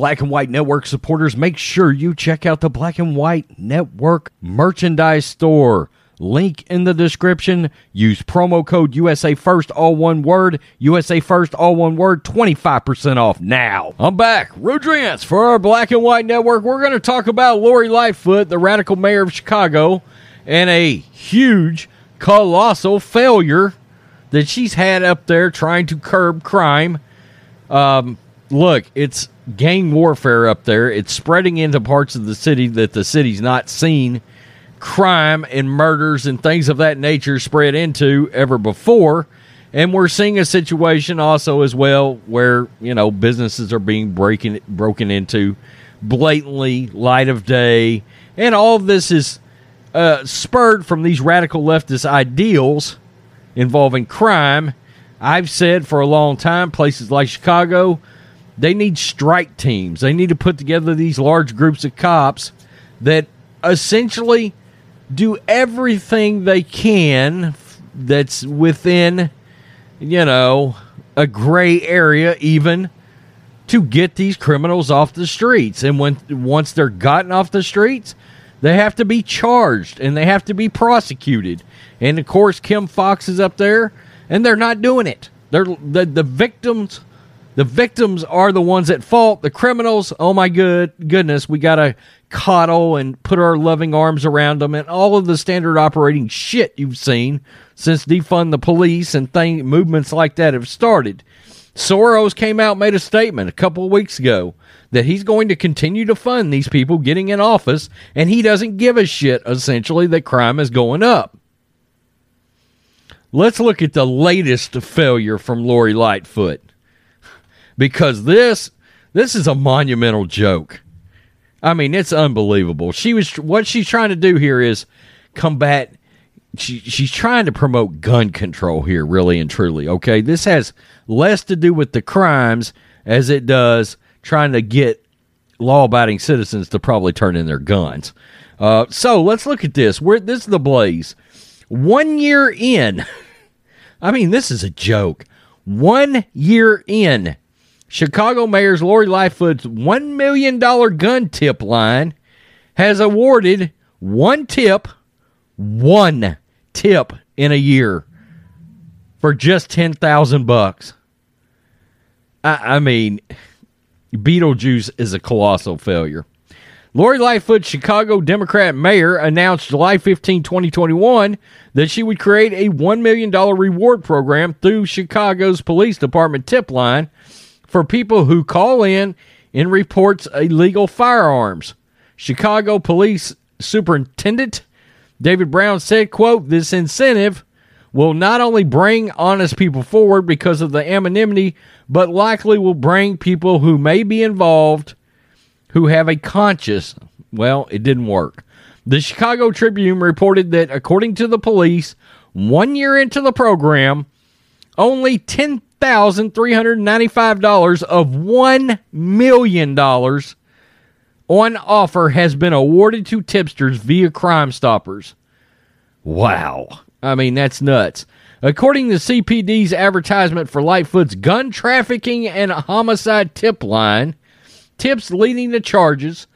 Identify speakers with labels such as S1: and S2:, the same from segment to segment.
S1: Black and White Network supporters, make sure you check out the Black and White Network merchandise store. Link in the description. Use promo code USA First, all one word. USA First, all one word. 25% off now. I'm back. Rodrance for our Black and White Network. We're going to talk about Lori Lightfoot, the radical mayor of Chicago, and a huge, colossal failure that she's had up there trying to curb crime. Um, look, it's gang warfare up there. It's spreading into parts of the city that the city's not seen crime and murders and things of that nature spread into ever before. And we're seeing a situation also as well where, you know, businesses are being breaking broken into blatantly light of day. And all of this is uh, spurred from these radical leftist ideals involving crime. I've said for a long time, places like Chicago, they need strike teams. They need to put together these large groups of cops that essentially do everything they can that's within, you know, a gray area, even to get these criminals off the streets. And when once they're gotten off the streets, they have to be charged and they have to be prosecuted. And of course, Kim Foxx is up there, and they're not doing it. They're the the victims the victims are the ones at fault. The criminals, oh my good goodness, we got to coddle and put our loving arms around them and all of the standard operating shit you've seen since defund the police and thing movements like that have started. Soros came out made a statement a couple of weeks ago that he's going to continue to fund these people getting in office and he doesn't give a shit essentially that crime is going up. Let's look at the latest failure from Lori Lightfoot because this this is a monumental joke. I mean, it's unbelievable. She was what she's trying to do here is combat she she's trying to promote gun control here really and truly, okay? This has less to do with the crimes as it does trying to get law-abiding citizens to probably turn in their guns. Uh, so let's look at this. We're, this is the blaze. One year in, I mean, this is a joke. One year in, Chicago Mayor's Lori Lightfoot's $1 million gun tip line has awarded one tip, one tip in a year for just 10000 bucks. I, I mean, Beetlejuice is a colossal failure. Lori Lightfoot, Chicago Democrat mayor, announced July 15, 2021, that she would create a $1 million reward program through Chicago's police department tip line for people who call in and reports illegal firearms. Chicago Police Superintendent David Brown said, quote, this incentive will not only bring honest people forward because of the anonymity, but likely will bring people who may be involved who have a conscience. Well, it didn't work. The Chicago Tribune reported that according to the police, one year into the program, only 10 $1,395 of $1 million on offer has been awarded to tipsters via Crime Stoppers. Wow. I mean, that's nuts. According to CPD's advertisement for Lightfoot's gun trafficking and homicide tip line, tips leading to charges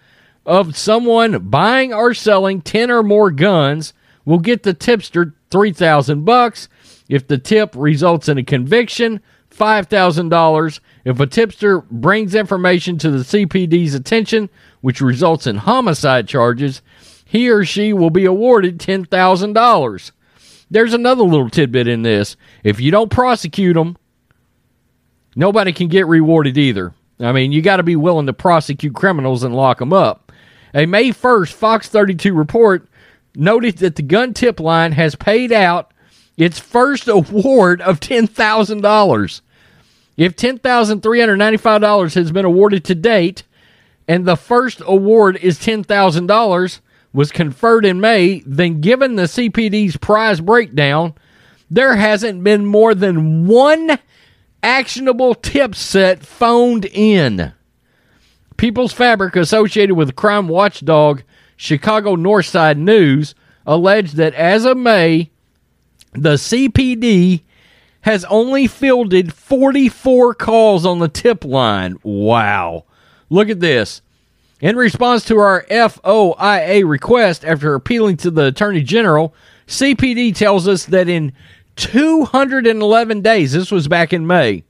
S1: of someone buying or selling 10 or more guns will get the tipster 3000 bucks. If the tip results in a conviction, $5,000 if a tipster brings information to the CPD's attention, which results in homicide charges. He or she will be awarded $10,000. There's another little tidbit in this. If you don't prosecute them, nobody can get rewarded either. I mean, you got to be willing to prosecute criminals and lock them up. A May 1st Fox 32 report noted that the gun tip line has paid out its first award of $10,000. If $10,395 has been awarded to date, and the first award is $10,000 was conferred in May, then given the CPD's prize breakdown, there hasn't been more than one actionable tip set phoned in. People's Fabric, associated with crime watchdog Chicago Northside News, alleged that as of May, the CPD has only fielded 44 calls on the tip line. Wow. Look at this. In response to our FOIA request after appealing to the Attorney General, CPD tells us that in 211 days, this was back in May,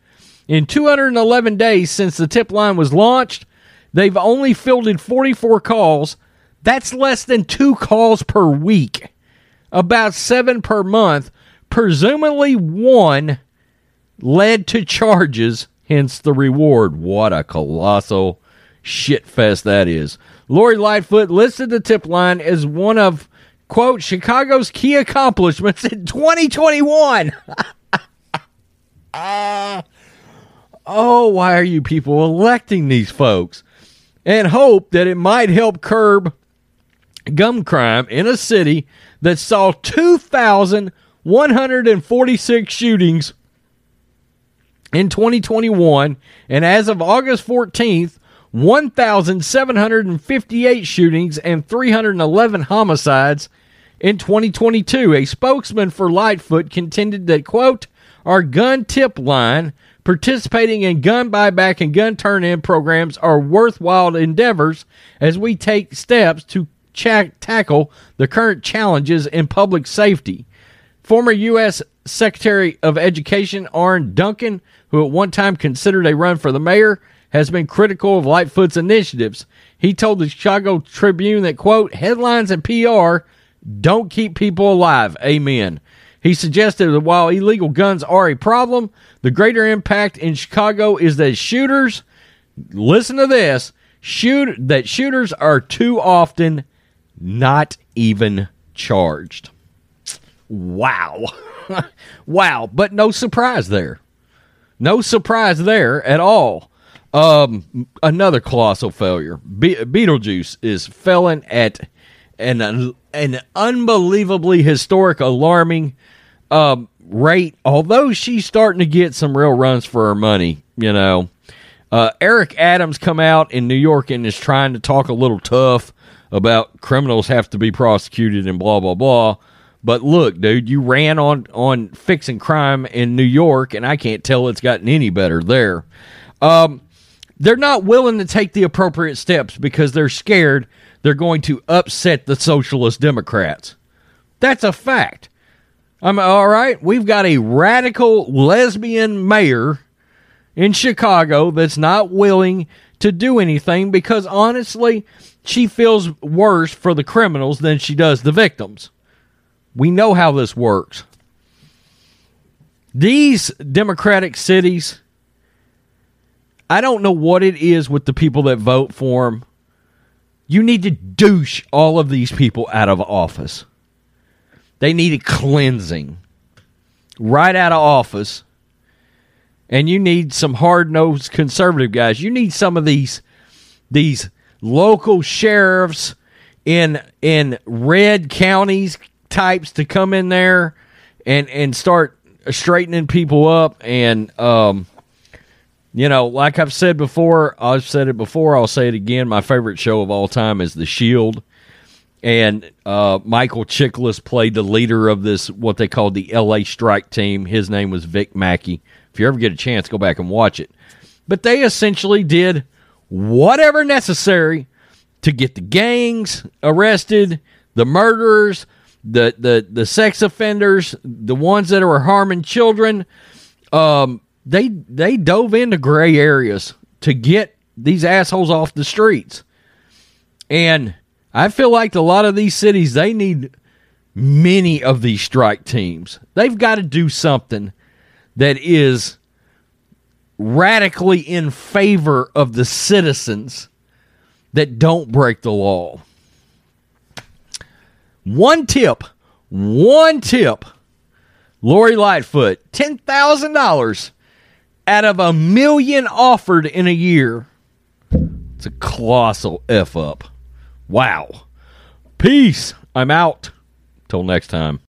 S1: in 211 days since the tip line was launched, they've only fielded 44 calls. That's less than two calls per week, about seven per month. Presumably, one led to charges, hence the reward. What a colossal shitfest that is. Lori Lightfoot listed the tip line as one of, quote, Chicago's key accomplishments in 2021. uh, oh, why are you people electing these folks? And hope that it might help curb gum crime in a city that saw 2,146 shootings in 2021. And as of August 14th, 1,758 shootings and 311 homicides in 2022. A spokesman for Lightfoot contended that, quote, our gun tip line participating in gun buyback and gun turn in programs are worthwhile endeavors as we take steps to tackle the current challenges in public safety. Former U.S. Secretary of Education Arne Duncan, who at one time considered a run for the mayor, has been critical of Lightfoot's initiatives. He told the Chicago Tribune that, quote, headlines and PR don't keep people alive. Amen. He suggested that while illegal guns are a problem, the greater impact in Chicago is that shooters, listen to this, shoot that shooters are too often not even charged. Wow. wow, but no surprise there. No surprise there at all. Um, another colossal failure. Be- Beetlejuice is failing at an an unbelievably historic, alarming um, rate. Although she's starting to get some real runs for her money, you know. Uh, Eric Adams come out in New York and is trying to talk a little tough about criminals have to be prosecuted and blah blah blah. But look, dude, you ran on on fixing crime in New York, and I can't tell it's gotten any better there. Um, they're not willing to take the appropriate steps because they're scared they're going to upset the socialist Democrats. That's a fact. I'm all right. We've got a radical lesbian mayor in Chicago that's not willing to do anything because honestly, she feels worse for the criminals than she does the victims. We know how this works. These democratic cities I don't know what it is with the people that vote for them. You need to douche all of these people out of office. They need a cleansing right out of office. And you need some hard-nosed conservative guys. You need some of these these local sheriffs in in red counties types to come in there and and start straightening people up and um you know, like I've said before, I've said it before, I'll say it again. My favorite show of all time is The Shield. And uh, Michael Chiklis played the leader of this, what they called the LA Strike Team. His name was Vic Mackey. If you ever get a chance, go back and watch it. But they essentially did whatever necessary to get the gangs arrested, the murderers, the the the sex offenders, the ones that are harming children, um, they they dove into gray areas to get these assholes off the streets. And I feel like a lot of these cities they need many of these strike teams. They've got to do something that is radically in favor of the citizens that don't break the law. One tip, one tip Lori Lightfoot, $10,000 out of a million offered in a year. It's a colossal F up. Wow. Peace. I'm out. Till next time.